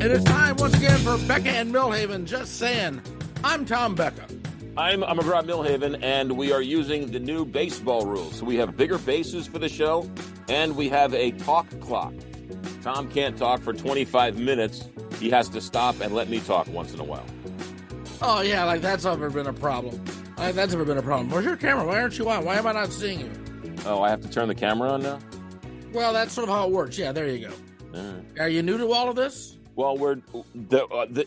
It is time once again for Becka and Milhaven. Just saying, I'm Tom Becka. I'm, I'm McGraw Milhaven, and we are using the new baseball rules. So we have bigger bases for the show, and we have a talk clock. Tom can't talk for 25 minutes. He has to stop and let me talk once in a while. Oh yeah, like that's ever been a problem. Like that's ever been a problem. Where's your camera? Why aren't you on? Why am I not seeing you? Oh, I have to turn the camera on now? Well, that's sort of how it works. Yeah, there you go. Are you new to all of this? Well, we're the, uh, the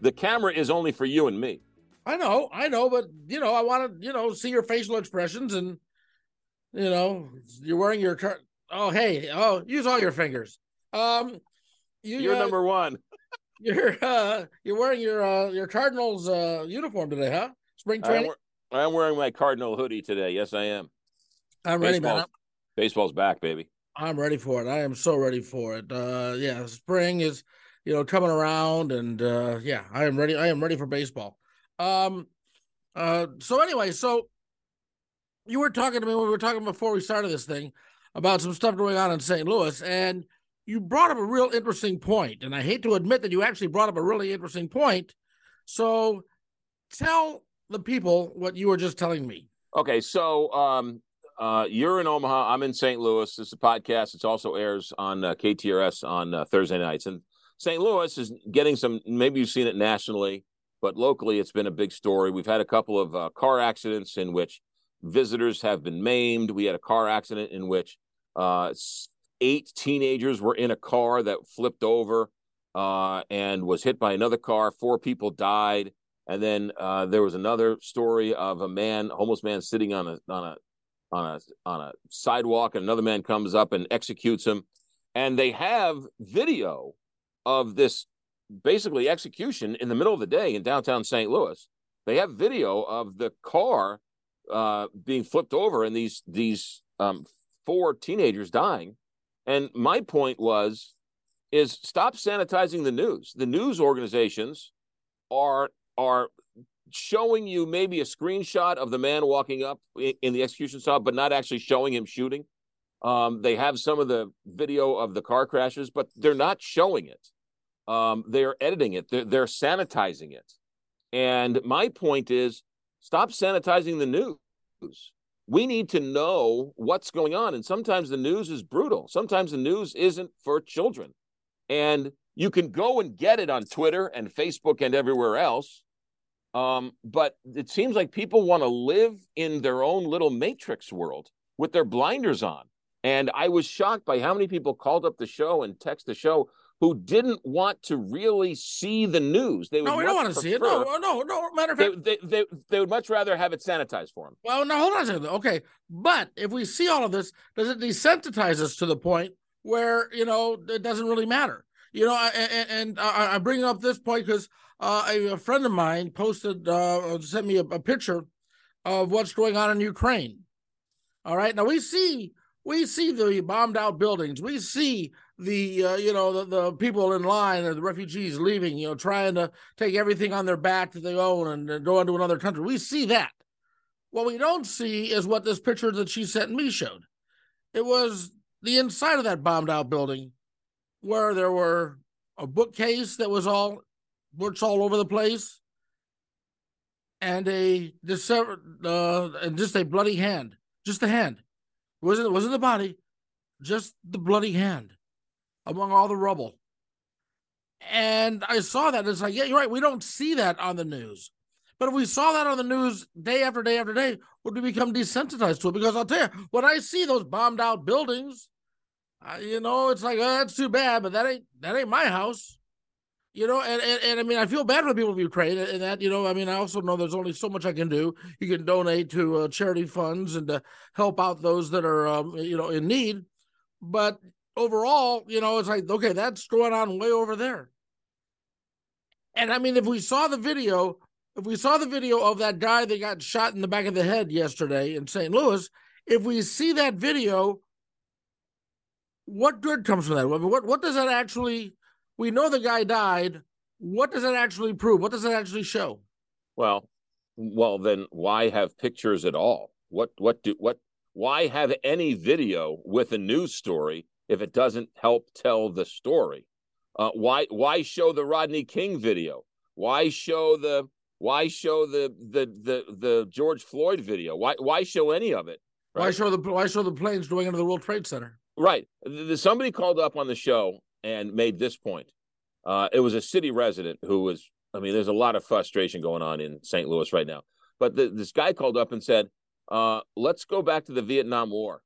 the camera is only for you and me. I know, I know, but you know, I want to, you know, see your facial expressions and, you know, you're wearing your car. Oh, hey, oh, use all your fingers. Um, you, You're uh, number one. You're uh, you're wearing your uh, your Cardinals uh uniform today, huh? Spring I'm, training. I'm wearing my Cardinal hoodie today. Yes, I am. I'm ready, Baseball's, man. baseball's back, baby. I'm ready for it. I am so ready for it. Uh, yeah, spring is, you know, coming around, and uh, yeah, I am ready. I am ready for baseball. Um, uh, so anyway, so you were talking to me when we were talking before we started this thing about some stuff going on in St. Louis, and you brought up a real interesting point, and I hate to admit that you actually brought up a really interesting point. So tell the people what you were just telling me. Okay, so um, uh, you're in Omaha. I'm in St. Louis. This is a podcast. It also airs on uh, KTRS on uh, Thursday nights. And St. Louis is getting some. Maybe you've seen it nationally, but locally, it's been a big story. We've had a couple of uh, car accidents in which visitors have been maimed. We had a car accident in which uh, eight teenagers were in a car that flipped over uh, and was hit by another car. Four people died. And then uh, there was another story of a man, homeless man, sitting on a on a on a on a sidewalk, and another man comes up and executes him. And they have video of this basically execution in the middle of the day in downtown St. Louis. They have video of the car uh, being flipped over and these these um, four teenagers dying. And my point was, is stop sanitizing the news. The news organizations are are showing you maybe a screenshot of the man walking up in the execution stop, but not actually showing him shooting. Um, they have some of the video of the car crashes, but they're not showing it. Um, they're editing it. They're, they're sanitizing it. And my point is, stop sanitizing the news. We need to know what's going on. And sometimes the news is brutal. Sometimes the news isn't for children. And you can go and get it on Twitter and Facebook and everywhere else. Um, but it seems like people want to live in their own little matrix world with their blinders on. And I was shocked by how many people called up the show and text the show who didn't want to really see the news. They would No, we don't want to see it. No, no, no. Matter of fact, They, they, they, they would much rather have it sanitized for them. Well, now hold on a second. Okay, but if we see all of this, does it desensitize us to the point where you know it doesn't really matter? You know, I- and, and I, I bring up this point because uh, a, a friend of mine posted, uh, sent me a, a picture of what's going on in Ukraine. All right, now we see we see the bombed out buildings. We see the uh, you know the, the people in line or the refugees leaving. You know, trying to take everything on their back that they own and uh, go into another country. We see that. What we don't see is what this picture that she sent me showed. It was the inside of that bombed out building where there were a bookcase that was all books all over the place and a uh, and just a bloody hand, just the hand. It wasn't it wasn't the body, just the bloody hand among all the rubble. And I saw that. It's like, yeah, you're right. We don't see that on the news. But if we saw that on the news day after day after day, would we become desensitized to it? Because I'll tell you, when I see those bombed out buildings, uh, you know, it's like, oh, that's too bad, but that ain't that ain't my house. You know, and, and, and I mean, I feel bad for the people of Ukraine, and that you know, I mean, I also know there's only so much I can do. You can donate to uh, charity funds and to help out those that are, um, you know, in need. But overall, you know, it's like, okay, that's going on way over there. And I mean, if we saw the video, if we saw the video of that guy that got shot in the back of the head yesterday in St. Louis, if we see that video, what good comes from that? What what does that actually? We know the guy died. What does that actually prove? What does that actually show? Well, well, then why have pictures at all? What what do what why have any video with a news story if it doesn't help tell the story? Uh, why why show the Rodney King video? Why show the why show the the the the George Floyd video? Why why show any of it? Right? Why show the why show the planes going into the World Trade Center? Right. Somebody called up on the show and made this point. Uh, it was a city resident who was. I mean, there's a lot of frustration going on in St. Louis right now. But the, this guy called up and said, uh, "Let's go back to the Vietnam War."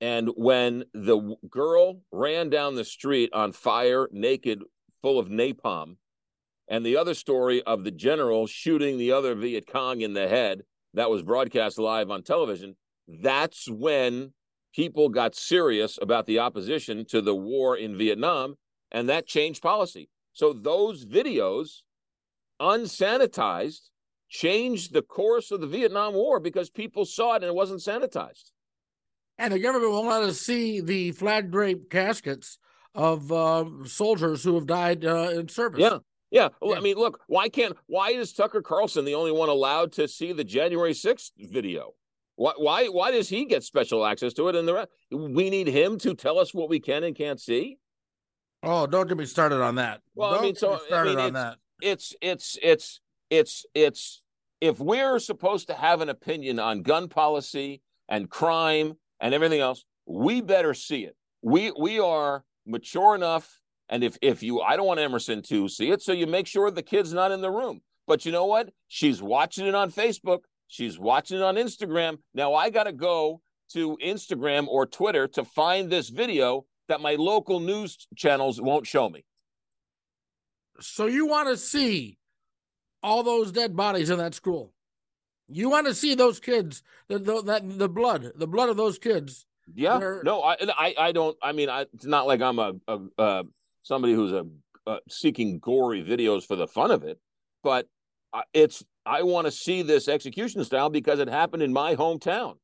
And when the girl ran down the street on fire, naked, full of napalm, and the other story of the general shooting the other Viet Cong in the head that was broadcast live on television, that's when people got serious about the opposition to the war in Vietnam, and that changed policy. So those videos, unsanitized, changed the course of the Vietnam War because people saw it and it wasn't sanitized. And the government won't let us see the flag draped caskets of uh, soldiers who have died uh, in service. Yeah. Yeah. Well, yeah. I mean, look, why can't, why is Tucker Carlson the only one allowed to see the January 6th video? Why, why, why does he get special access to it? And the rest, we need him to tell us what we can and can't see. Oh, don't get me started on that. Well, don't I mean, so started I mean, on that. It's, it's, it's, it's, it's, if we're supposed to have an opinion on gun policy and crime and everything else, we better see it. We, we are mature enough. And if, if you, I don't want Emerson to see it. So you make sure the kid's not in the room. But you know what? She's watching it on Facebook. She's watching it on Instagram. Now I got to go to Instagram or Twitter to find this video that my local news channels won't show me. So you want to see all those dead bodies in that school? You want to see those kids, the, the, that, the blood, the blood of those kids. Yeah. No, I, I, I don't. I mean, I, it's not like I'm a, a uh, somebody who's a uh, seeking gory videos for the fun of it, but it's. I want to see this execution style because it happened in my hometown,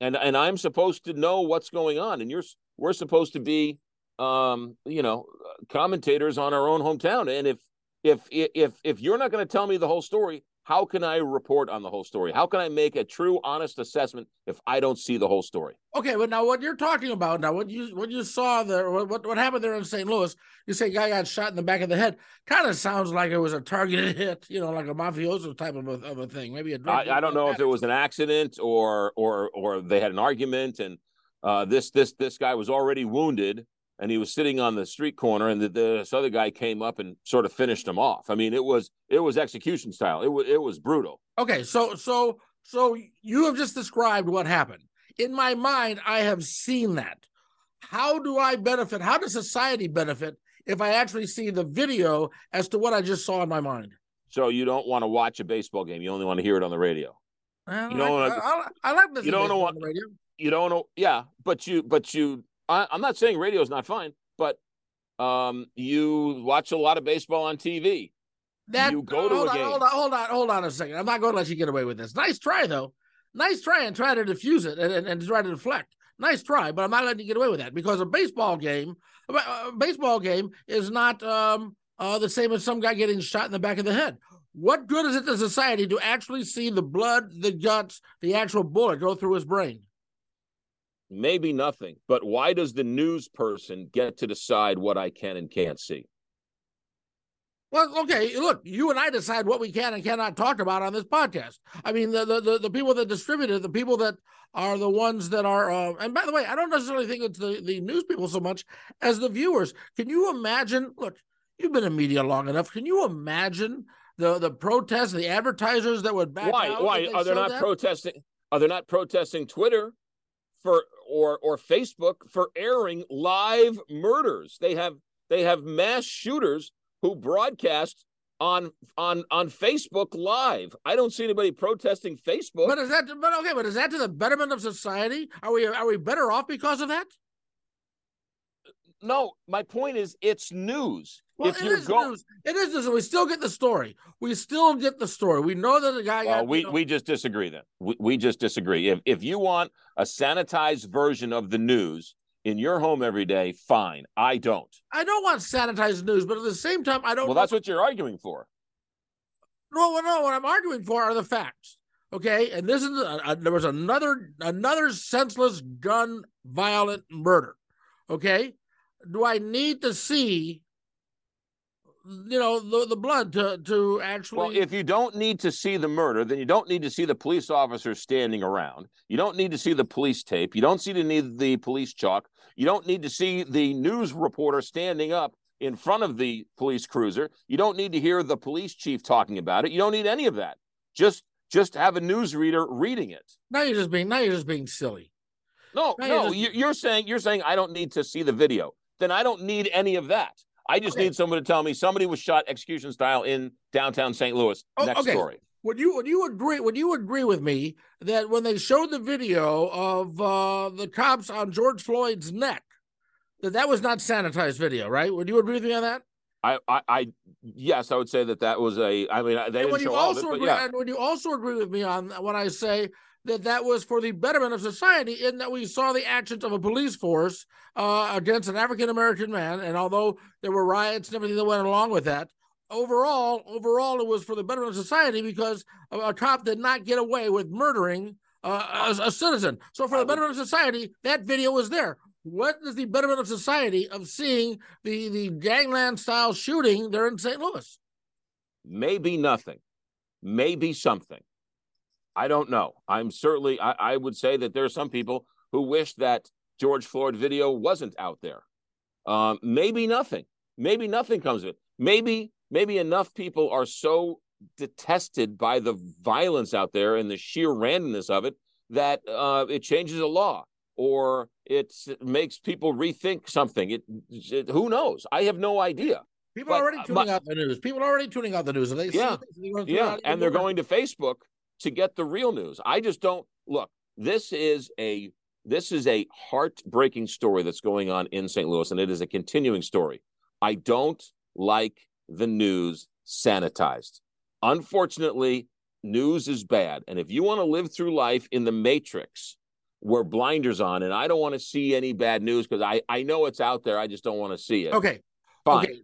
and and I'm supposed to know what's going on, and you're we're supposed to be, um, you know, commentators on our own hometown, and if if if if you're not going to tell me the whole story, how can I report on the whole story? How can I make a true, honest assessment if I don't see the whole story? Okay, but now what you're talking about now, what you what you saw there, what what happened there in St. Louis? You say guy got shot in the back of the head. Kind of sounds like it was a targeted hit, you know, like a mafioso type of a, of a thing. Maybe a. I, I don't know if it was an accident or or or they had an argument, and uh, this this this guy was already wounded and he was sitting on the street corner and the, this other guy came up and sort of finished him off. I mean it was it was execution style. It was it was brutal. Okay so so so you have just described what happened. In my mind i have seen that. How do i benefit how does society benefit if i actually see the video as to what i just saw in my mind? So you don't want to watch a baseball game. You only want to hear it on the radio. Well, you don't I, I, I, like this you don't know what radio. you don't know yeah but you but you I, am not saying radio is not fine, but um, you watch a lot of baseball on TV. That you go to hold a on, game. Hold on, hold on, hold on a second. I'm not going to let you get away with this. Nice try, though. Nice try, and try to diffuse it and, and, and try to deflect. Nice try, but I'm not letting you get away with that because a baseball game, a baseball game is not um, uh, the same as some guy getting shot in the back of the head. What good is it to society to actually see the blood, the guts, the actual bullet go through his brain? Maybe nothing. But why does the news person get to decide what I can and can't see? Well, okay, look, you and I decide what we can and cannot talk about on this podcast. I mean, the the, the, people that distribute it, the people that are the ones that are, uh, and by the way, I don't necessarily think it's the, the news people so much as the viewers. Can you imagine? Look, you've been in media long enough. Can you imagine the the protests, the advertisers that would back why? Why are they not that? protesting? Are they not protesting Twitter for or or Facebook for airing live murders. They have they have mass shooters who broadcast on on on Facebook live. I don't see anybody protesting Facebook. But is that but okay, but is that to the betterment of society? Are we are we better off because of that? No, my point is it's news. Well, if it is go- news. It is news. We still get the story. We still get the story. We know that the guy. Well, got, we you know- we just disagree. Then we, we just disagree. If if you want a sanitized version of the news in your home every day, fine. I don't. I don't want sanitized news, but at the same time, I don't. Well, that's what you're arguing for. No, no. What I'm arguing for are the facts. Okay, and this is a, a, there was another another senseless gun violent murder. Okay, do I need to see you know the, the blood to to actually well if you don't need to see the murder then you don't need to see the police officers standing around. You don't need to see the police tape. You don't see the need the police chalk. You don't need to see the news reporter standing up in front of the police cruiser. You don't need to hear the police chief talking about it. You don't need any of that. Just just have a newsreader reading it. Now you're just being now you're just being silly. No now no you're, just... you're saying you're saying i don't need to see the video then i don't need any of that I just okay. need someone to tell me somebody was shot execution style in downtown St. Louis. Oh, Next okay. story. Would you would you agree would you agree with me that when they showed the video of uh, the cops on George Floyd's neck, that that was not sanitized video, right? Would you agree with me on that? I, I, I yes, I would say that that was a. I mean, they and didn't show all of it, agree, yeah. And would you also agree with me on when I say that that was for the betterment of society in that we saw the actions of a police force uh, against an African American man. And although there were riots and everything that went along with that, overall, overall, it was for the betterment of society because a, a cop did not get away with murdering uh, a, a, citizen. So for the betterment of society, that video was there. What is the betterment of society of seeing the the gangland style shooting there in St. Louis? Maybe nothing, maybe something. I don't know. I'm certainly, I, I would say that there are some people who wish that George Floyd video wasn't out there. Um, maybe nothing. Maybe nothing comes of it. Maybe, maybe enough people are so detested by the violence out there and the sheer randomness of it that uh, it changes a law or it makes people rethink something. It, it, who knows? I have no idea. People but, are already tuning out the news. People are already tuning out the news. They yeah, yeah, and they're going to Facebook to get the real news. I just don't look. This is a this is a heartbreaking story that's going on in St. Louis, and it is a continuing story. I don't like the news sanitized. Unfortunately, news is bad. And if you want to live through life in the matrix, where blinders on, and I don't want to see any bad news because I, I know it's out there. I just don't want to see it. Okay. Fine. Okay.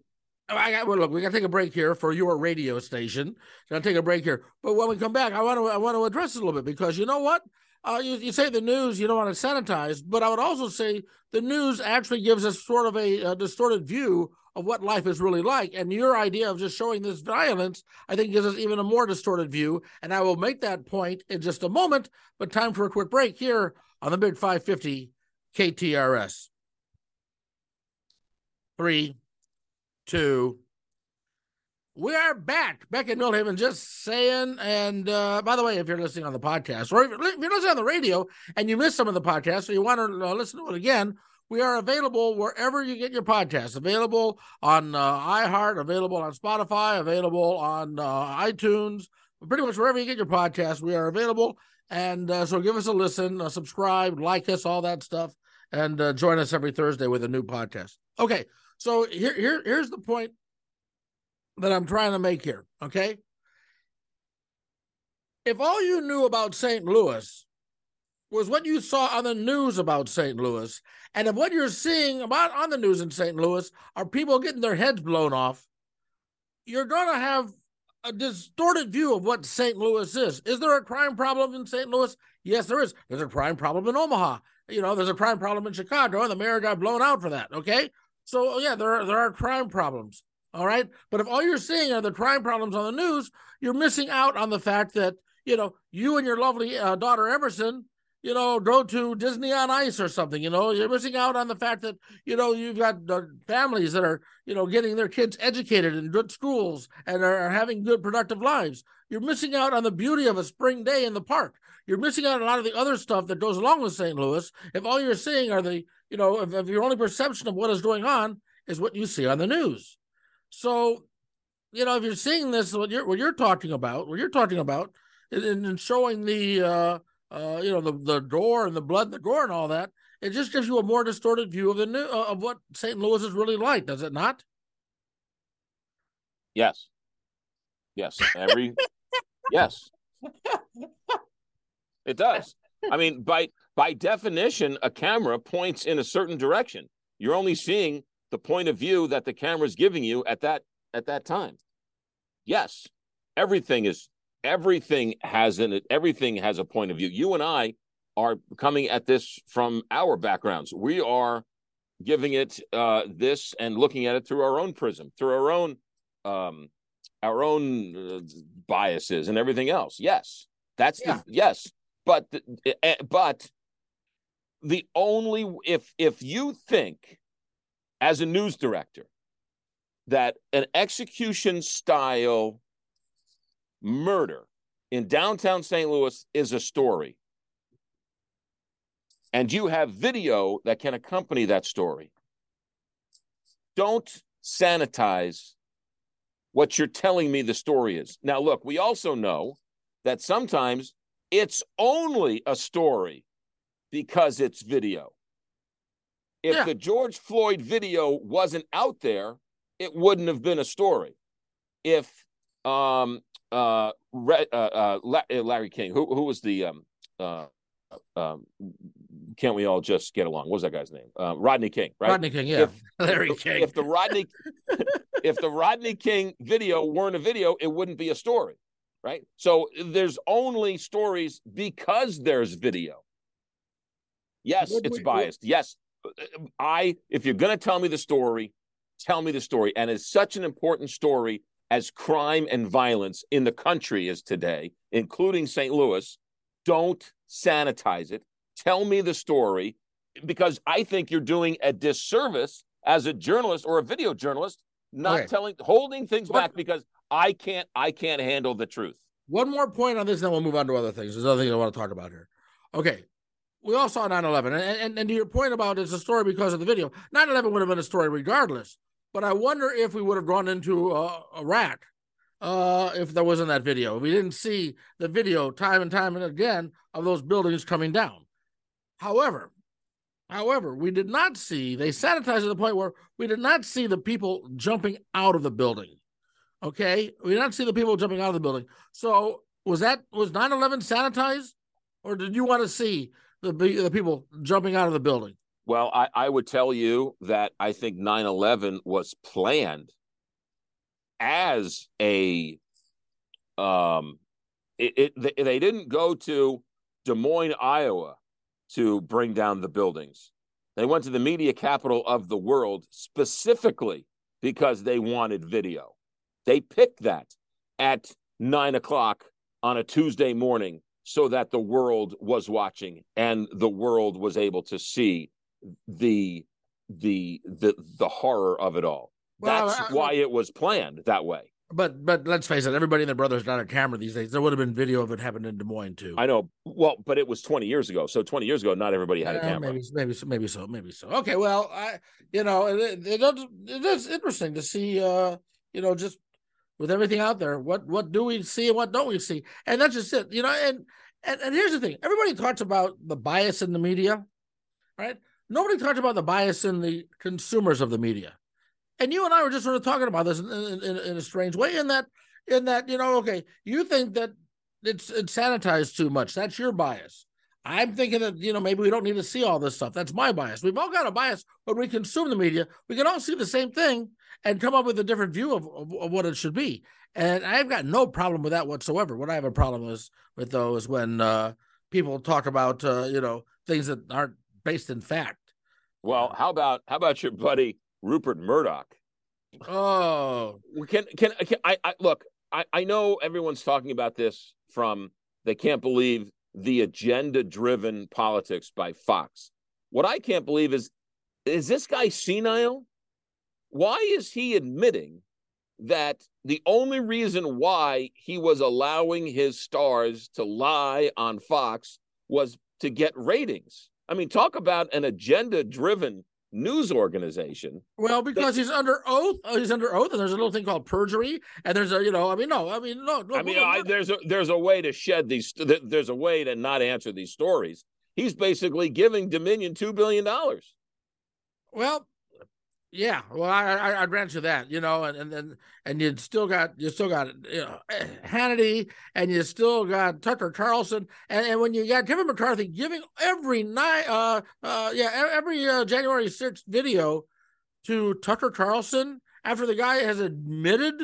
I got well, look. We got to take a break here for your radio station. Got to take a break here, but when we come back, I want to I want to address it a little bit because you know what? Uh, you, you say the news you don't want to sanitize, but I would also say the news actually gives us sort of a, a distorted view of what life is really like. And your idea of just showing this violence, I think, gives us even a more distorted view. And I will make that point in just a moment. But time for a quick break here on the Big 550 KTRS. Three, two. We are back. back Becky Milhaven just saying. And uh, by the way, if you're listening on the podcast or if you're listening on the radio and you missed some of the podcast or you want to uh, listen to it again, we are available wherever you get your podcasts. Available on uh, iHeart, available on Spotify, available on uh, iTunes, pretty much wherever you get your podcast. We are available. And uh, so give us a listen, uh, subscribe, like us, all that stuff, and join us every Thursday with a new podcast. Okay. So here, here, here's the point that I'm trying to make here. Okay. If all you knew about St. Louis was what you saw on the news about St. Louis, and if what you're seeing about on the news in St. Louis are people getting their heads blown off, you're going to have a distorted view of what St. Louis is. Is there a crime problem in St. Louis? Yes, there is. There's a crime problem in Omaha. You know, there's a crime problem in Chicago, and the mayor got blown out for that. Okay. So yeah, there are there are crime problems. All right. But if all you're seeing are the crime problems on the news, you're missing out on the fact that, you know, you and your lovely uh, daughter Emerson, you know, go to Disney on Ice or something. You know, you're missing out on the fact that, you know, you've got uh, families that are, you know, getting their kids educated in good schools and are, are having good, productive lives. You're missing out on the beauty of a spring day in the park. You're missing out on a lot of the other stuff that goes along with St. Louis. If all you're seeing are the, you know, if, if your only perception of what is going on is what you see on the news. So, you know, if you're seeing this, what you're what you're talking about, what you're talking about, and, showing the, uh, uh, you know, the the gore and the blood, and the gore, and all that, it just gives you a more distorted view of the new uh, of what St. Louis is really like, does it not? Yes. Yes. Every. yes. It does. I mean, by by definition, a camera points in a certain direction. You're only seeing the point of view that the camera is giving you at that at that time. Yes, everything is everything has in it. Everything has a point of view. You and I are coming at this from our backgrounds. We are giving it uh, this and looking at it through our own prism, through our own um, our own uh, biases and everything else. Yes, that's Yeah. the yes, but eh, but the only if if you think as a news director that an execution style murder in downtown St. Louis is a story and you have video that can accompany that story don't sanitize what you're telling me the story is. Now, look, we also know that sometimes it's only a story because it's video. If Yeah. the George Floyd video wasn't out there, it wouldn't have been a story. If um uh, Re- uh, uh uh, Larry King, who who was the um uh um can't we all just get along? What was that guy's name? Uh, Rodney King, right? Rodney King, yeah, If- Larry if, King. If the Rodney, if the Rodney King video weren't a video, it wouldn't be a story, right? So there's only stories because there's video. Yes, it's biased. Yes, I. If you're going to tell me the story, tell me the story, and it's such an important story as crime and violence in the country is today, including St. Louis. Don't sanitize it. Tell me the story because I think you're doing a disservice as a journalist or a video journalist, not Okay. telling, holding things What- back because I can't, I can't handle the truth. One more point on this, then we'll move on to other things. There's other things I want to talk about here. Okay. We all saw 9 11. And, and, and to your point about it's a story because of the video, 9 11 would have been a story regardless. But I wonder if we would have gone into uh, Iraq uh, if there wasn't that video. We didn't see the video time and time and again of those buildings coming down. However, however, we did not see, they sanitized to the point where we did not see the people jumping out of the building. Okay. We did not see the people jumping out of the building. So was that was 9-11 sanitized? Or did you want to see the the people jumping out of the building? Well, I, I would tell you that I think 9 11 was planned as a, um, it, it they, they didn't go to Des Moines, Iowa to bring down the buildings. They went to the media capital of the world specifically because they wanted video. They picked that at nine o'clock on a Tuesday morning so that the world was watching and the world was able to see the the the the horror of it all. Well, That's I- why it was planned that way. But but let's face it, everybody and their brother's got a camera these days. There would have been video of it happening in Des Moines too. I know. Well, but it was 20 years ago. So 20 years ago, not everybody had a camera. Maybe, maybe, so, maybe so, maybe so. Okay, well, I, you know, it, it, does- it is interesting to see, uh, you know, just with everything out there, what what do we see and what don't we see, and that's just it, you know. And and and here's the thing: everybody talks about the bias in the media, right? Nobody talks about the bias in the consumers of the media. And you and I were just sort of talking about this in, in, in, a strange way, in that in that you know, okay, you think that it's it's sanitized too much. That's your bias. I'm thinking that you know maybe we don't need to see all this stuff. That's my bias. We've all got a bias when we consume the media. We can all see the same thing and come up with a different view of, of, of what it should be. And I've got no problem with that whatsoever. What I have a problem is with though is when uh, people talk about uh, you know things that aren't based in fact. Well, how about how about your buddy Rupert Murdoch? Oh, Can can, can I, I look? I, I know everyone's talking about this from they can't believe the agenda driven politics by Fox. What I can't believe is is this guy senile? Why is he admitting that the only reason why he was allowing his stars to lie on Fox was to get ratings? I mean, talk about an agenda driven news organization. well, because he's under oath. uh, He's under oath, and there's a little thing called perjury. And there's a you know, I mean, no, I mean, no. no I mean, I, there's a there's a way to shed these. There's a way to not answer these stories. He's basically giving Dominion two billion dollars. Well, yeah. Well, I, I I'd grant you that, you know, and and then and you still got you still got you know, Hannity, and you still got Tucker Carlson, and, and when you got Kevin McCarthy giving every night, uh, uh, yeah, every uh, January sixth video to Tucker Carlson after the guy has admitted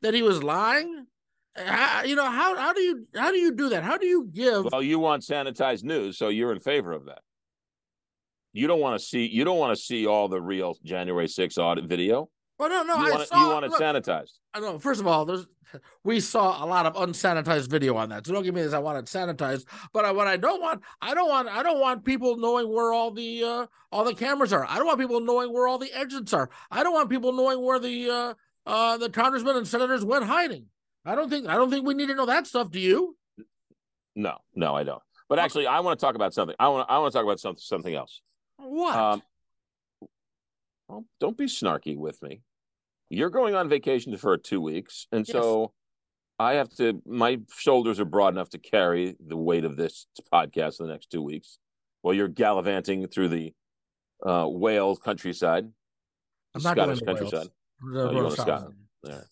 that he was lying. How, you know how how do you how do you do that? How do you give? Well, you want sanitized news, so you're in favor of that. You don't want to see you don't want to see all the real January 6th audit video. Well, no, no, you I want saw. you want it look, sanitized. I know. First of all, there's we saw a lot of unsanitized video on that. So don't give me this. I want it sanitized. But I, what I don't want, I don't want, I don't want people knowing where all the uh, all the cameras are. I don't want people knowing where all the exits are. I don't want people knowing where the uh, uh, the congressmen and senators went hiding. I don't think I don't think we need to know that stuff. Do you? No, no, I don't. But actually, I want to talk about something. I want I want to talk about something something else. What? Um, well, don't be snarky with me. You're going on vacation for two weeks, and Yes. so I have to. My shoulders are broad enough to carry the weight of this podcast in the next two weeks, while you're gallivanting through the uh, Wales countryside, I'm Scottish Wales. countryside. I'm Oh, gonna you go to to Scotland. Scotland.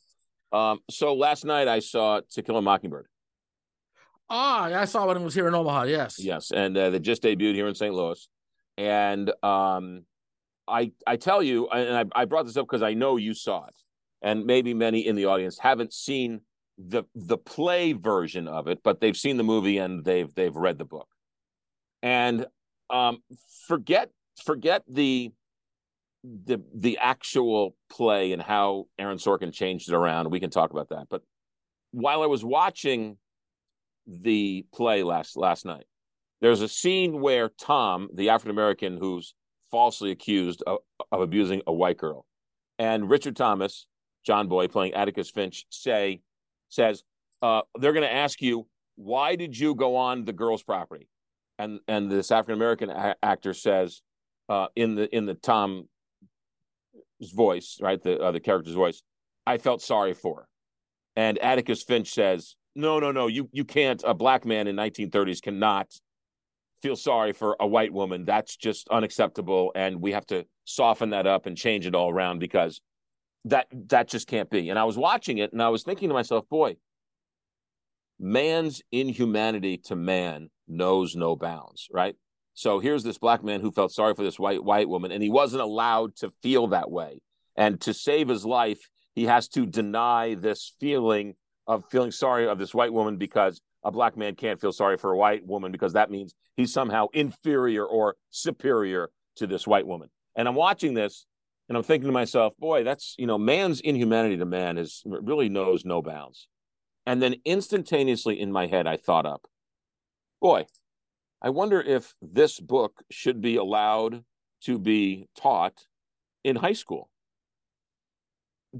Um, so last night I saw To Kill a Mockingbird. Ah, I saw when it was here in Omaha. Yes. Yes, and uh, they just debuted here in St. Louis, and um, I I tell you, and I, I brought this up because I know you saw it, and maybe many in the audience haven't seen the the play version of it, but they've seen the movie and they've they've read the book, and um, forget forget the the the actual play and how Aaron Sorkin changed it around. We can talk about that, but while I was watching the play last last night. There's a scene where Tom, the African American who's falsely accused of, of abusing a white girl, and Richard Thomas, John Boy playing Atticus Finch, say says uh, they're going to ask you why did you go on the girl's property, and and this African American a- actor says uh, in the in the Tom's voice, right, the uh, the character's voice, I felt sorry for her. And Atticus Finch says, "No, no, no. You you can't. A black man in 1930s cannot feel sorry for a white woman. That's just unacceptable, and we have to soften that up and change it all around because that that just can't be." And I was watching it, and I was thinking to myself, "Boy, man's inhumanity to man knows no bounds." Right. So here's this black man who felt sorry for this white white woman, and he wasn't allowed to feel that way. And to save his life, he has to deny this feeling of feeling sorry of this white woman because a black man can't feel sorry for a white woman because that means he's somehow inferior or superior to this white woman. And I'm watching this and I'm thinking to myself, boy, that's, you know, man's inhumanity to man is really knows no bounds. And then instantaneously in my head, I thought up, boy, I wonder if this book should be allowed to be taught in high school.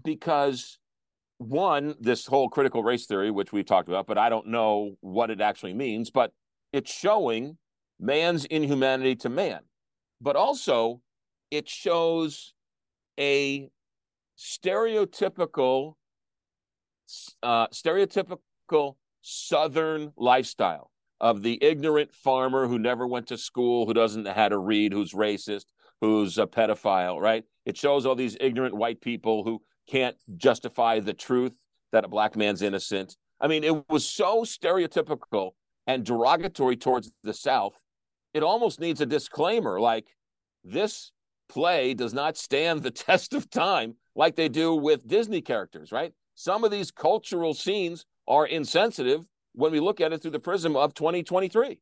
Because one, this whole critical race theory, which we've talked about, but I don't know what it actually means, but it's showing man's inhumanity to man. But also, it shows a stereotypical, uh, stereotypical Southern lifestyle of the ignorant farmer who never went to school, who doesn't know how to read, who's racist, who's a pedophile, right? It shows all these ignorant white people who can't justify the truth that a black man's innocent. I mean, it was so stereotypical and derogatory towards the South. It almost needs a disclaimer like this play does not stand the test of time like they do with Disney characters, right? Some of these cultural scenes are insensitive when we look at it through the prism of 2023.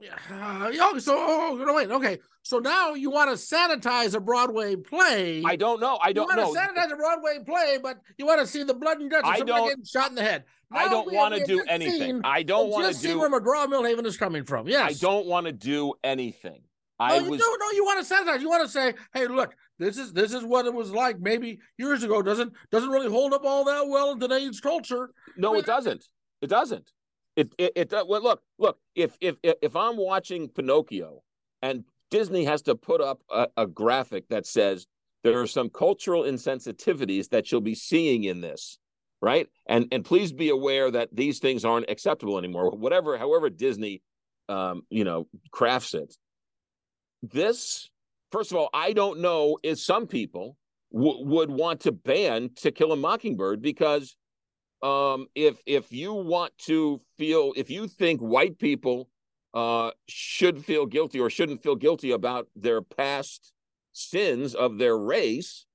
Uh, oh, so oh, no, wait, okay. So now you want to sanitize a Broadway play. I don't know. I don't know. you know. to sanitize a Broadway play, but you want to see the blood and guts of I somebody don't- getting shot in the head. I don't want to do anything. I don't want to just see where McGraw Milhaven is coming from. Yes, I don't want to do anything. No, I you was do. No, you want to sanitize. You want to say, "Hey, look, this is this is what it was like maybe years ago. Doesn't doesn't really hold up all that well in today's culture." no, it doesn't. It doesn't. It it, it does. Well, look, look. If if if I'm watching Pinocchio, and Disney has to put up a, a graphic that says there are some cultural insensitivities that you'll be seeing in this, right? And and please be aware that these things aren't acceptable anymore. Whatever, however, Disney, um, you know, crafts it. This, first of all, I don't know. Is some people w- would want to ban To Kill a Mockingbird because um, if if you want to feel, if you think white people uh, should feel guilty or shouldn't feel guilty about their past sins of their race,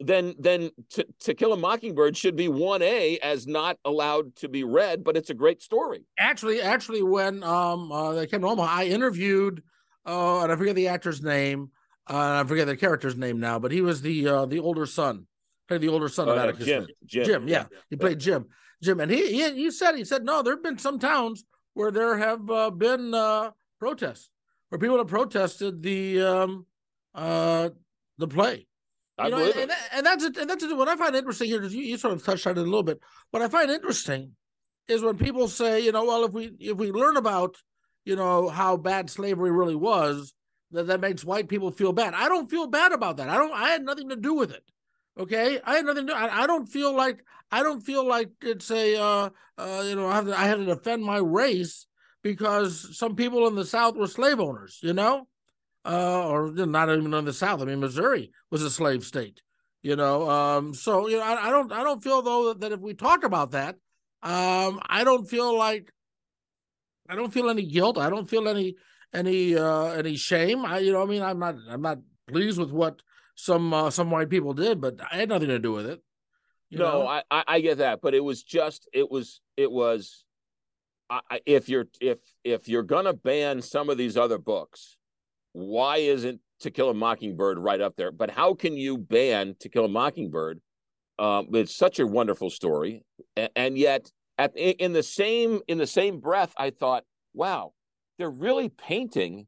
then then to, to Kill a Mockingbird should be one A as not allowed to be read, but it's a great story. Actually, actually, when um uh, they came to Omaha, I interviewed uh, and I forget the actor's name. Uh, I forget the character's name now, but he was the uh, the older son, played the older son of Uh, Atticus Jem, Jem, Jem, yeah, he played Jem. Jem, and he, he he said he said no, there have been some towns where there have uh, been uh, protests where people have protested the um, uh, the play. I You know, and, it. and, that's and that's what I find interesting here. Because you, you sort of touched on it a little bit. What I find interesting is when people say, you know, well, if we if we learn about, you know, how bad slavery really was, that that makes white people feel bad. I don't feel bad about that. I don't. I had nothing to do with it. Okay, I had nothing to. I, I don't feel like I don't feel like it's a uh, uh, you know I have to, I had to defend my race because some people in the South were slave owners. You know, uh, or not even in the South. I mean, Missouri was a slave state. You know, um, so you know, I, I don't, I don't feel though that, if we talk about that, um, I don't feel like, I don't feel any guilt. I don't feel any, any, uh, any shame. I, you know, I mean, I'm not, I'm not pleased with what some, uh, some white people did, but I had nothing to do with it. You no, know? I, I get that, but it was just it was it was. I, I- if you're if if you're gonna ban some of these other books, why isn't To Kill a Mockingbird right up there? But how can you ban To Kill a Mockingbird? Um, it's such a wonderful story, and, and yet at in the same in the same breath, I thought, wow, they're really painting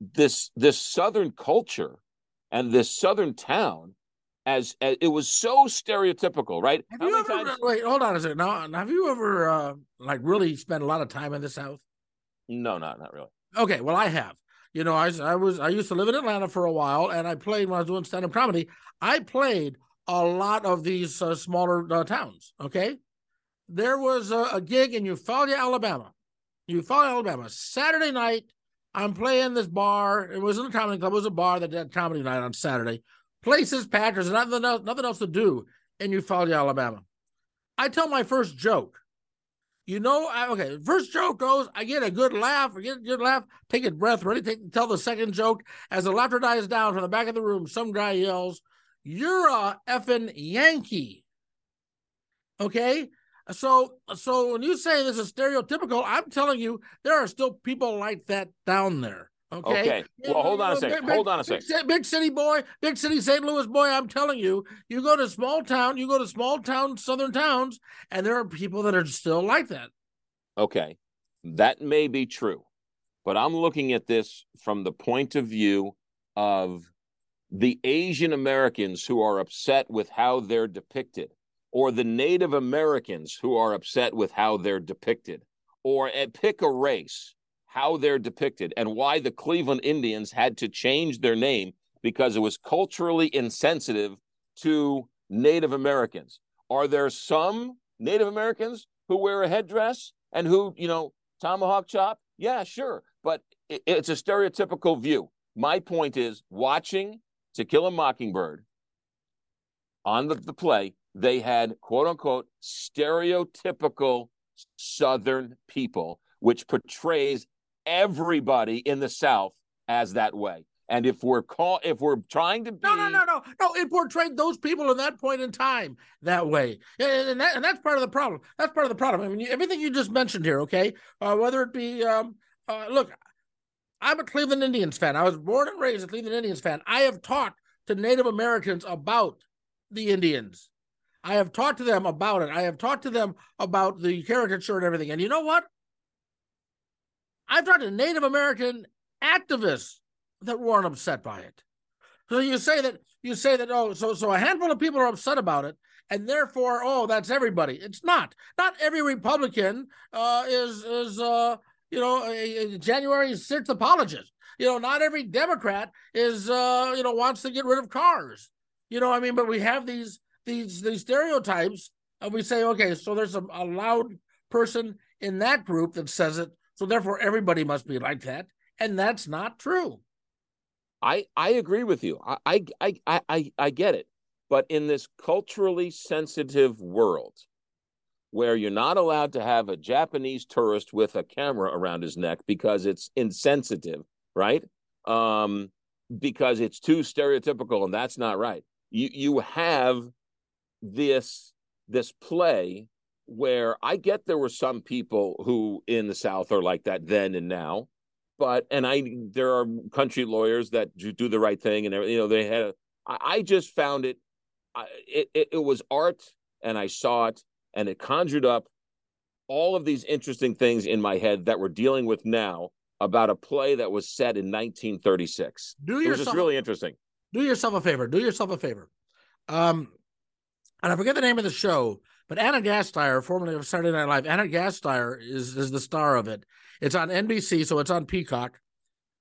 this this southern culture and this southern town as, as it was so stereotypical, right? Have How you ever times- wait? Hold on a second. Now, have you ever uh, like really spent a lot of time in the South? No, not not really. Okay, well, I have. You know, I, I was I used to live in Atlanta for a while, and I played when I was doing stand up comedy. I played a lot of these uh, smaller uh, towns. Okay, there was a, a gig in Eufaula, Alabama. Eufaula, Alabama. Saturday night, I'm playing this bar. It wasn't a comedy club. It was a bar that did comedy night on Saturday. Places packed. Nothing else, nothing else to do in Eufaula, Alabama. I tell my first joke. You know, I, okay, first joke goes, I get a good laugh, I get a good laugh, take a breath, ready, take, tell the second joke. As the laughter dies down from the back of the room, some guy yells, You're a effing Yankee. Okay? So so when you say this is stereotypical, I'm telling you, there are still people like that down there. Okay. Okay. Well, hold on a second. Hold on a second. ci- big city boy, big city St. Louis boy. I'm telling you, you go to small town, you go to small town, southern towns, and there are people that are still like that. Okay, that may be true, but I'm looking at this from the point of view of the Asian Americans who are upset with how they're depicted, or the Native Americans who are upset with how they're depicted, or pick a race, how they're depicted, and why the Cleveland Indians had to change their name because it was culturally insensitive to Native Americans. Are there some Native Americans who wear a headdress and who, you know, tomahawk chop? Yeah, sure. But it's a stereotypical view. My point is watching To Kill a Mockingbird on the, the play, they had quote unquote stereotypical Southern people, which portrays everybody in the South as that way. And if we're call if we're trying to be No, no, no, no, no. It portrayed those people in that point in time that way, and, and, that, and that's part of the problem. That's part of the problem. I mean, everything you just mentioned here, okay? Uh, whether it be, um, uh, look, I'm a Cleveland Indians fan. I was born and raised a Cleveland Indians fan. I have talked to Native Americans about the Indians. I have talked to them about it. I have talked to them about the caricature and everything. And you know what? I've talked to Native American activists that weren't upset by it. So you say that you say that oh so so a handful of people are upset about it and therefore oh that's everybody. It's not. Not every Republican uh, is is uh, you know a, a January 6th apologist. You know not every Democrat is uh, you know wants to get rid of cars. You know I mean but we have these these these stereotypes and we say okay so there's a, a loud person in that group that says it so therefore everybody must be like that and that's not true. I I agree with you. I I I I I get it. But in this culturally sensitive world where you're not allowed to have a Japanese tourist with a camera around his neck because it's insensitive, right? Um because it's too stereotypical and that's not right. You you have this this play where I get there were some people who in the South are like that then and now. but and I there are country lawyers that do the right thing and you know they had a, I, I just found it, it it it was art and I saw it and it conjured up all of these interesting things in my head that we're dealing with now about a play that was set in 1936. Do yourself, it was just really interesting. Do yourself a favor. Do yourself a favor. Um, and I forget the name of the show, but Ana Gasteyer, formerly of Saturday Night Live, Ana Gasteyer is is the star of it. It's on NBC, so it's on Peacock,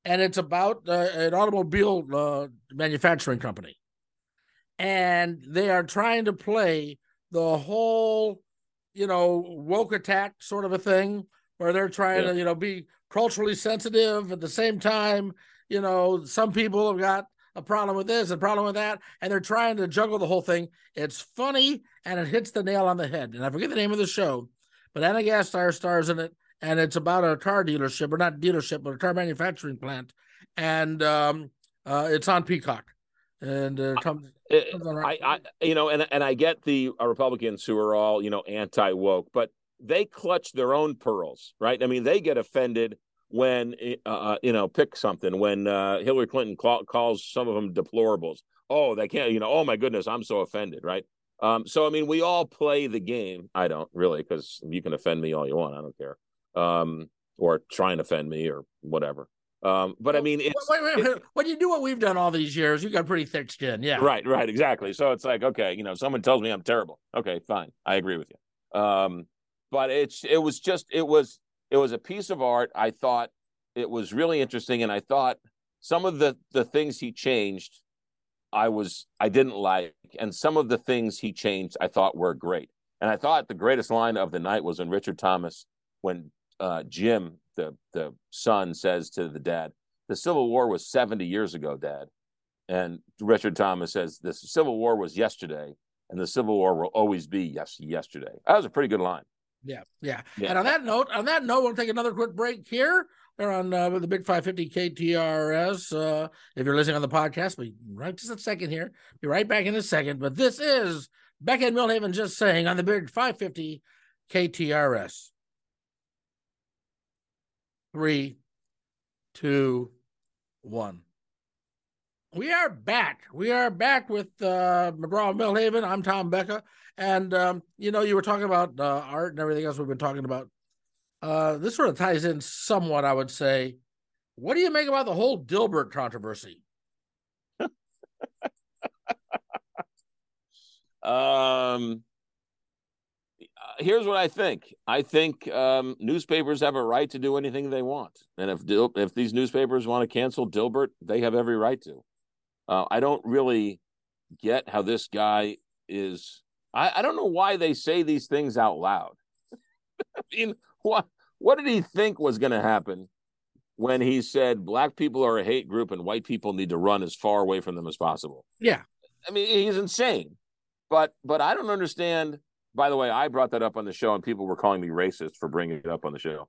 and it's about uh, an automobile uh, manufacturing company, and they are trying to play the whole, you know, woke attack sort of a thing, where they're trying yeah. to you know be culturally sensitive at the same time. You know, some people have got a problem with this, a problem with that, and they're trying to juggle the whole thing. It's funny and it hits the nail on the head. And I forget the name of the show, but Ana Gasteyer stars in it, and it's about a car dealership, or not dealership, but a car manufacturing plant, and um, uh, it's on Peacock. And uh, comes, comes I, I, you know, and and I get the uh, Republicans who are all you know anti woke, but they clutch their own pearls, right? I mean, they get offended when uh, uh, you know pick something when uh, Hillary Clinton call, calls some of them deplorables. Oh, they can't. You know. Oh my goodness, I'm so offended. Right. Um, so I mean, we all play the game. I don't really because you can offend me all you want. I don't care. Um, or try and offend me or whatever. Um, but I mean, it's, wait, wait, wait. when you do what we've done all these years, you got pretty thick skin. Yeah. Right. Right. Exactly. So it's like, okay, you know, someone tells me I'm terrible. Okay, fine. I agree with you. Um, but it's it was just it was it was a piece of art. I thought it was really interesting, and I thought some of the the things he changed, I was I didn't like, and some of the things he changed, I thought were great. And I thought the greatest line of the night was when Richard Thomas, when uh, Jim, the the son, says to the dad, "The Civil War was seventy years ago, Dad," and Richard Thomas says, "The Civil War was yesterday." And the Civil War will always be yes yesterday. That was a pretty good line. Yeah, yeah, yeah. And on that note, on that note, we'll take another quick break here. They're on uh, the Big 550 KTRS. Uh, if you're listening on the podcast, be right just a second here. Be right back in a second. But this is Beck and Milhaven just saying on the Big 550 KTRS. Three, two, one. We are back. We are back with uh, McGraw and Milhaven. I'm Tom Becka. And um, you know, you were talking about uh, art and everything else we've been talking about. Uh, this sort of ties in somewhat, I would say. What do you make about the whole Dilbert controversy? um, here's what I think. I think um, newspapers have a right to do anything they want, and if Dil- if these newspapers want to cancel Dilbert, they have every right to. Uh, I don't really get how this guy is I, I don't know why they say these things out loud. I mean, what what did he think was going to happen when he said black people are a hate group and white people need to run as far away from them as possible? Yeah, I mean, he's insane. But but I don't understand. By the way, I brought that up on the show, and people were calling me racist for bringing it up on the show.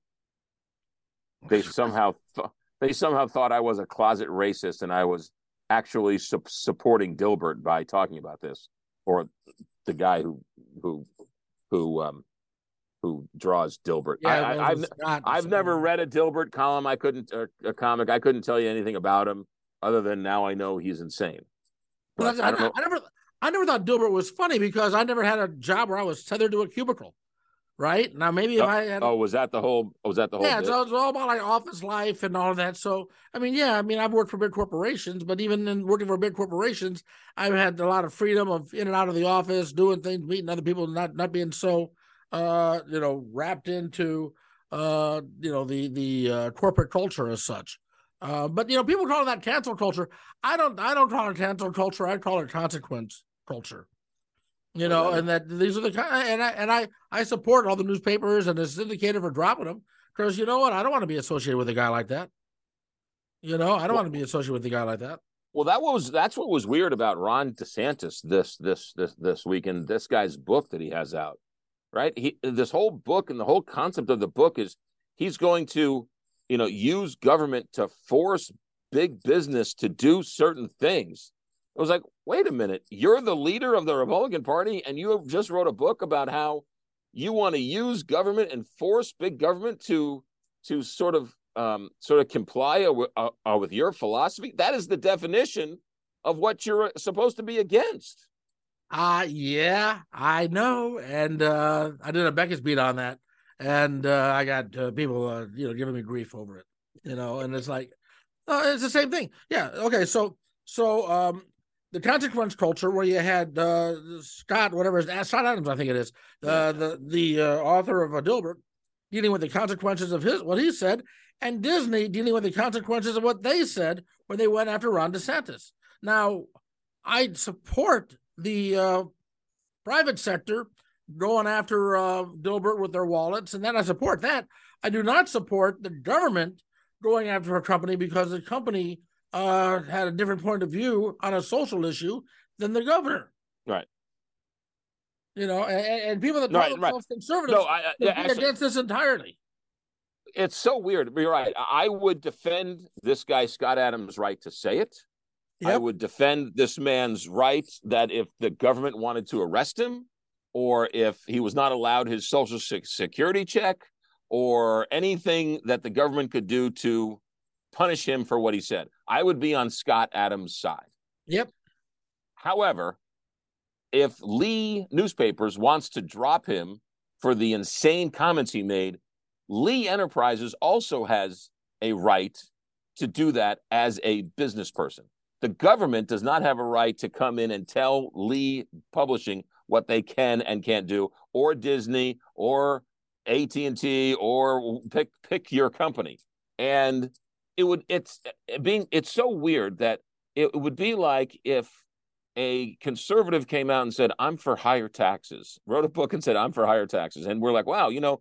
They somehow th- they somehow thought I was a closet racist, and I was actually su- supporting Dilbert by talking about this, or the guy who who who um who draws Dilbert. Yeah, I, have I've, I've never read a Dilbert column. I couldn't uh, a comic. I couldn't tell you anything about him other than now I know he's insane. But I, I, I, never I never thought Dilbert was funny because I never had a job where I was tethered to a cubicle right? Now maybe if oh, I had Oh, was that the whole oh, was that the whole Yeah, it's all, it's all about like office life and all of that. So I mean, yeah, I mean I've worked for big corporations, but even in working for big corporations, I've had a lot of freedom of in and out of the office, doing things, meeting other people, not not being so uh, you know, wrapped into uh, you know, the the uh, corporate culture as such. Uh, but you know, people call that cancel culture. I don't I don't call it cancel culture. I call it consequence culture you oh, know, and that these are the kind, and I and I I support all the newspapers and the syndicated for dropping them because you know what, I don't want to be associated with a guy like that. You know, I don't well, want to be associated with a guy like that. Well, that was that's what was weird about Ron DeSantis this this this this week and this guy's book that he has out, right? He this whole book and the whole concept of the book is he's going to, you know, use government to force big business to do certain things I was like, wait a minute, you're the leader of the Republican Party, and you have just wrote a book about how you want to use government and force big government to to sort of um, sort of comply uh, uh, with your philosophy. That is the definition of what you're supposed to be against. Uh yeah, I know, and uh, I did a Beckett's beat on that, and uh, I got uh, people, uh, you know, giving me grief over it, you know, and it's like, uh, it's the same thing. Yeah, okay, so so um, the consequence culture where you had uh, Scott, whatever is Scott Adams, I think it is, uh, the the uh, author of uh, Dilbert, dealing with the consequences of his what he said, and Disney dealing with the consequences of what they said when they went after Ron DeSantis. Now, I support the uh, private sector going after uh, Dilbert with their wallets, and then I support that. I do not support the government going after a company because the company uh, had a different point of view on a social issue than the governor. Right. You know, and, and people that call right, themselves right. conservatives no, I, I, yeah, actually, against this entirely. It's so weird. You're right. I would defend this guy Scott Adams' right to say it. Yep. I would defend this man's right that if the government wanted to arrest him, or if he was not allowed his social security check, or anything that the government could do to punish him for what he said. I would be on Scott Adams' side. Yep. However, if Lee Newspapers wants to drop him for the insane comments he made, Lee Enterprises also has a right to do that as a business person. The government does not have a right to come in and tell Lee Publishing what they can and can't do, or Disney, or AT and T, or pick pick your company. And it would it's being it's so weird that it would be like if a conservative came out and said i'm for higher taxes wrote a book and said i'm for higher taxes and we're like wow you know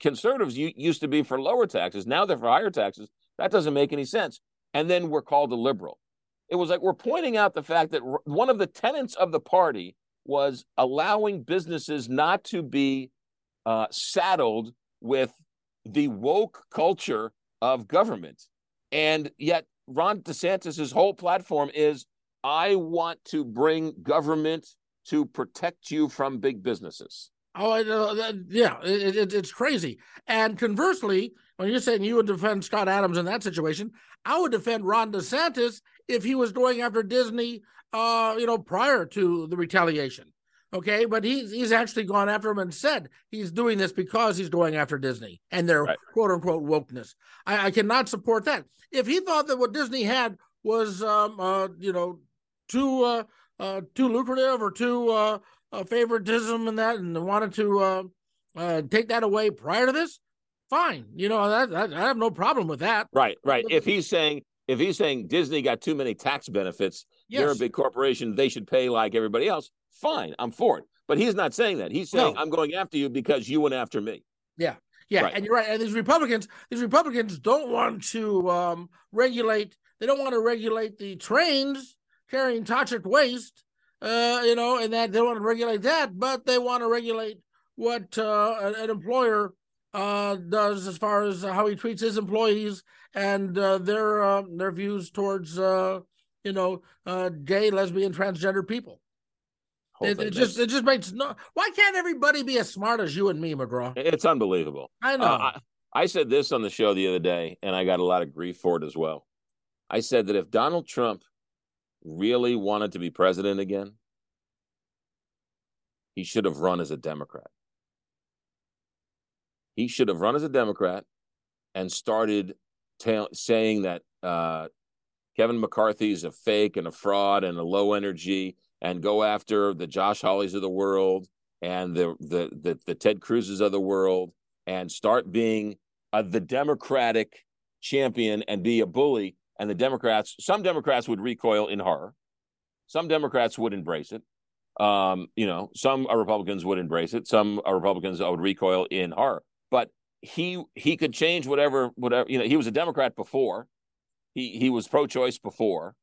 conservatives used to be for lower taxes now they're for higher taxes. That doesn't make any sense. And then we're called a liberal. It was like we're pointing out the fact that one of the tenets of the party was allowing businesses not to be uh, saddled with the woke culture of government and yet, Ron DeSantis' whole platform is I want to bring government to protect you from big businesses. Oh. That, yeah, it, it, it's crazy. And conversely, when you're saying you would defend Scott Adams in that situation, I would defend Ron DeSantis if he was going after Disney, uh, you know, prior to the retaliation. Okay, but he's he's actually gone after him and said he's doing this because he's going after Disney and their right. quote unquote wokeness. I, I, cannot support that. If he thought that what Disney had was um uh you know too uh, uh too lucrative or too uh, uh favoritism and that and wanted to uh, uh take that away prior to this, fine. You know that, that I have no problem with that. Right, right. If he's saying if he's saying Disney got too many tax benefits, yes. they're a big corporation, they should pay like everybody else fine, I'm for it. But he's not saying that. He's saying, no. I'm going after you because you went after me. Yeah. Yeah. Right. And you're right. And these Republicans, these Republicans don't want to um, regulate, they don't want to regulate the trains carrying toxic waste, uh, you know, and that they want to regulate that, but they want to regulate what uh, an employer uh, does as far as how he treats his employees and uh, their uh, their views towards uh, you know uh, gay, lesbian, transgender people. It, it, just it just makes no. Why can't everybody be as smart as you and me, McGraw? It's unbelievable. I know. Uh, I, I said this on the show the other day, and I got a lot of grief for it as well. I said that if Donald Trump really wanted to be president again, he should have run as a Democrat. He should have run as a Democrat and started ta- saying that uh, Kevin McCarthy is a fake and a fraud and a low energy and go after the Josh Hawleys of the world and the the the, the Ted Cruzes of the world and start being uh, the Democratic champion and be a bully. And the Democrats, some Democrats would recoil in horror. Some Democrats would embrace it. Um, you know, some Republicans would embrace it. Some Republicans would recoil in horror. But he he could change whatever whatever you know. He was a Democrat before. He he was pro-choice before.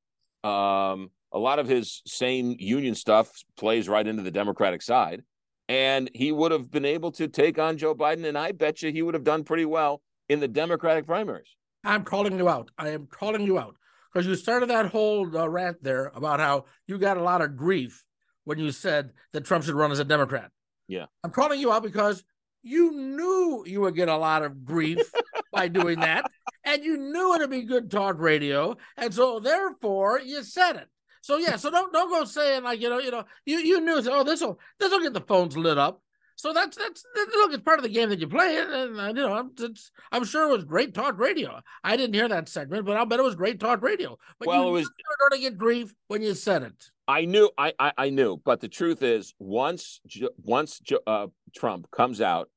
Um, a lot of his same union stuff plays right into the Democratic side. And he would have been able to take on Joe Biden. And I bet you he would have done pretty well in the Democratic primaries. I'm calling you out. I am calling you out because you started that whole uh, rant there about how you got a lot of grief when you said that Trump should run as a Democrat. Yeah. I'm calling you out because you knew you would get a lot of grief by doing that. and you knew it'd be good talk radio, and so therefore you said it. So yeah, so don't don't go saying like you know you know you you knew oh this will this will get the phones lit up. So that's that's look, it's part of the game that you play, and, and you know, it's, I'm sure it was great talk radio. I didn't hear that segment, but I'll bet it was great talk radio. But well, you it was going to get grief when you said it. I knew, I, I, I knew, but the truth is, once once uh, Trump comes out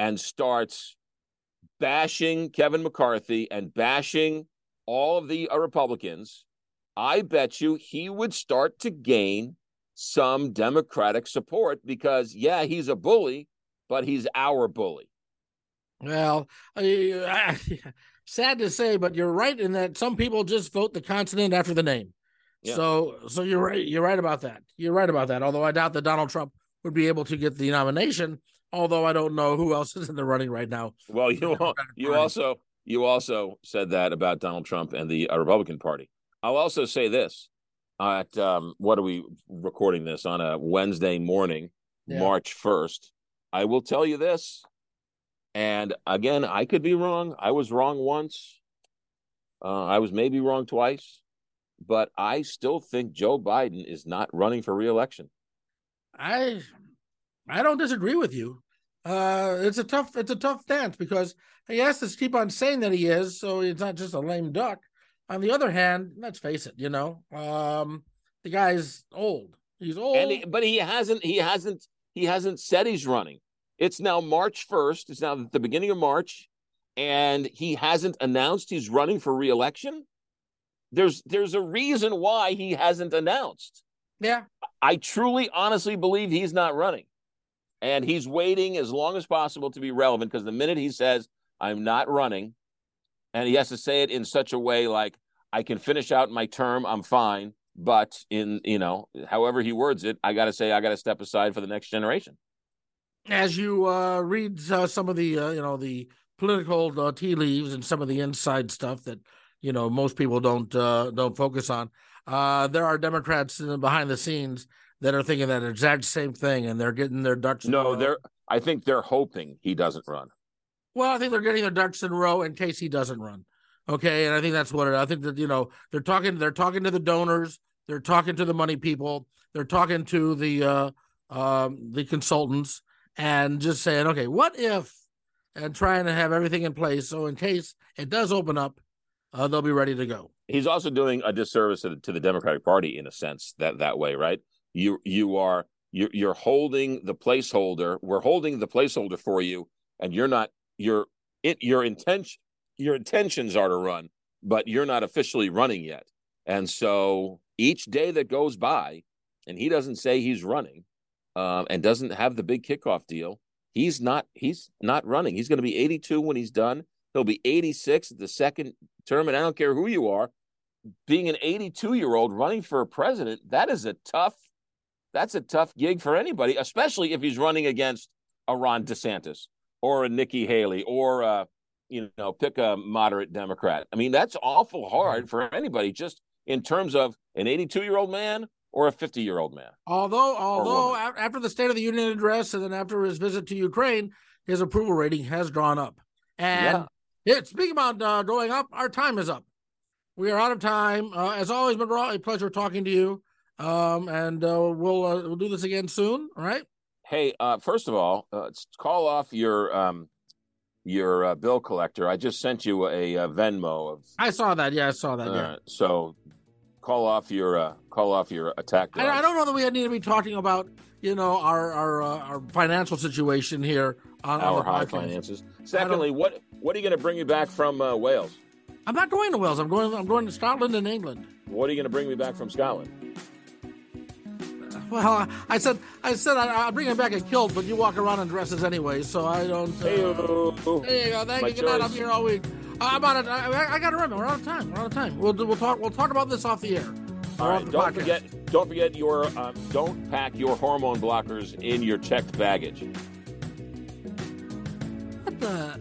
and starts bashing Kevin McCarthy and bashing all of the uh, Republicans, I bet you he would start to gain some Democratic support because, yeah, he's a bully, but he's our bully. Well, I, sad to say, but you're right in that some people just vote the consonant after the name. Yeah. So, so you're right. You're right about that. You're right about that. Although I doubt that Donald Trump would be able to get the nomination. Although I don't know who else is in the running right now. Well, you you also you also said that about Donald Trump and the uh, Republican Party. I'll also say this: at um, what are we recording this on a Wednesday morning, yeah. March 1st. I will tell you this. And again, I could be wrong. I was wrong once. Uh, I was maybe wrong twice, but I still think Joe Biden is not running for reelection. I I don't disagree with you. Uh, it's a tough it's a tough dance because he has to keep on saying that he is, so it's not just a lame duck. On the other hand, let's face it, you know, um, the guy's old. He's old, he, but he hasn't. He hasn't. He hasn't said he's running. It's now March first. It's now the beginning of March, and he hasn't announced he's running for reelection. There's there's a reason why he hasn't announced. Yeah, I truly, honestly believe he's not running, and he's waiting as long as possible to be relevant. Because the minute he says I'm not running, and he has to say it in such a way like I can finish out my term, I'm fine. But in you know, however he words it, I got to say I got to step aside for the next generation. As you uh, read uh, some of the uh, you know the political uh, tea leaves and some of the inside stuff that you know most people don't uh, don't focus on, uh, there are Democrats behind the scenes that are thinking that exact same thing, and they're getting their ducks. No, they're. I think they're hoping he doesn't run. Well, I think they're getting their ducks in a row in case he doesn't run. Okay, and I think that's what it. I think that you know they're talking. They're talking to the donors. They're talking to the money people. They're talking to the uh, um, the consultants and just saying, okay, what if, and trying to have everything in place so in case it does open up, uh, they'll be ready to go. He's also doing a disservice to the, to the Democratic Party in a sense that that way, right? You you are you're, you're holding the placeholder. We're holding the placeholder for you, and you're not your it your intention your intentions are to run, but you're not officially running yet. And so each day that goes by, and he doesn't say he's running, uh, and doesn't have the big kickoff deal, he's not he's not running. He's going to be 82 when he's done. He'll be 86 at the second term, and I don't care who you are. Being an 82 year old running for a president, that is a tough. That's a tough gig for anybody, especially if he's running against a Ron DeSantis or a Nikki Haley or a, you know, pick a moderate Democrat. I mean, that's awful hard for anybody, just in terms of an 82 year old man or a 50 year old man. Although, although after the State of the Union address and then after his visit to Ukraine, his approval rating has gone up. And yeah. speaking about uh, going up, our time is up. We are out of time. Uh, as always, Monroe, a pleasure talking to you. Um, and uh, we'll uh, we'll do this again soon. All right. Hey, uh, first of all, uh, call off your um, your uh, bill collector. I just sent you a, a, Venmo of. I saw that. Yeah, I saw that. Yeah. Uh, so call off your uh, call off your attack. I, I, don't know that we need to be talking about you know our our uh, our financial situation here on our high podcast. finances. Secondly, what what are you going to bring me back from uh, Wales? I'm not going to Wales. I'm going. I'm going to Scotland and England. What are you going to bring me back from Scotland? Well, I said I said I, will bring him back a kilt, but you walk around in dresses anyway, so I don't. Uh, hey, there you go. Thank you. Good night. I'm here all week. Uh, about it. I, I got to run. We're out of time. We're out of time. We'll we'll talk. We'll talk about this off the air. All right. Don't podcast. forget. Don't forget your. Uh, don't pack your hormone blockers in your checked baggage. What the?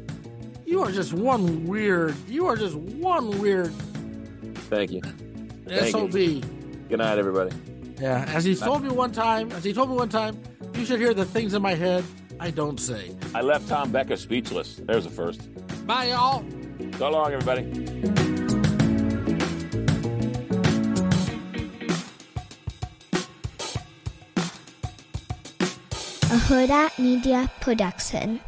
You are just one weird. You are just one weird. Thank you. Sob. Good night, everybody. Yeah, as he told me one time, as he told me one time, you should hear the things in my head I don't say. I left Tom Becka speechless. There's a first. Bye, y'all. So long, everybody. a Hurrdat Media Production.